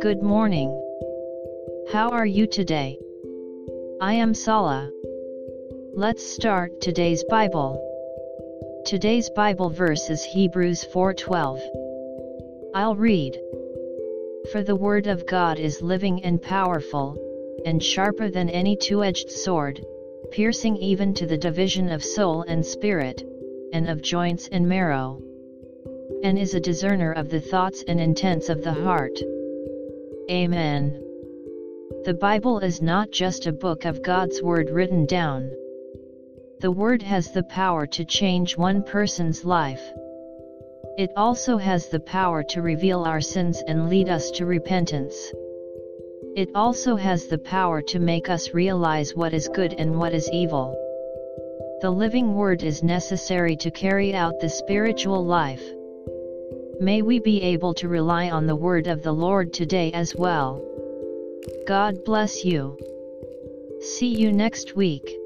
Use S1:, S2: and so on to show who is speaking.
S1: Good morning. How are you today? I am Sala. Let's start today's Bible. Today's Bible verse is Hebrews 4:12. I'll read. For the word of God is living and powerful, and sharper than any two-edged sword, piercing even to the division of soul and spirit, and of joints and marrow, and is a discerner of the thoughts and intents of the heart. Amen. The Bible is not just a book of God's Word written down. The Word has the power to change one person's life. It also has the power to reveal our sins and lead us to repentance. It also has the power to make us realize what is good and what is evil. The living Word is necessary to carry out the spiritual life. May we be able to rely on the word of the Lord today as well. God bless you. See you next week.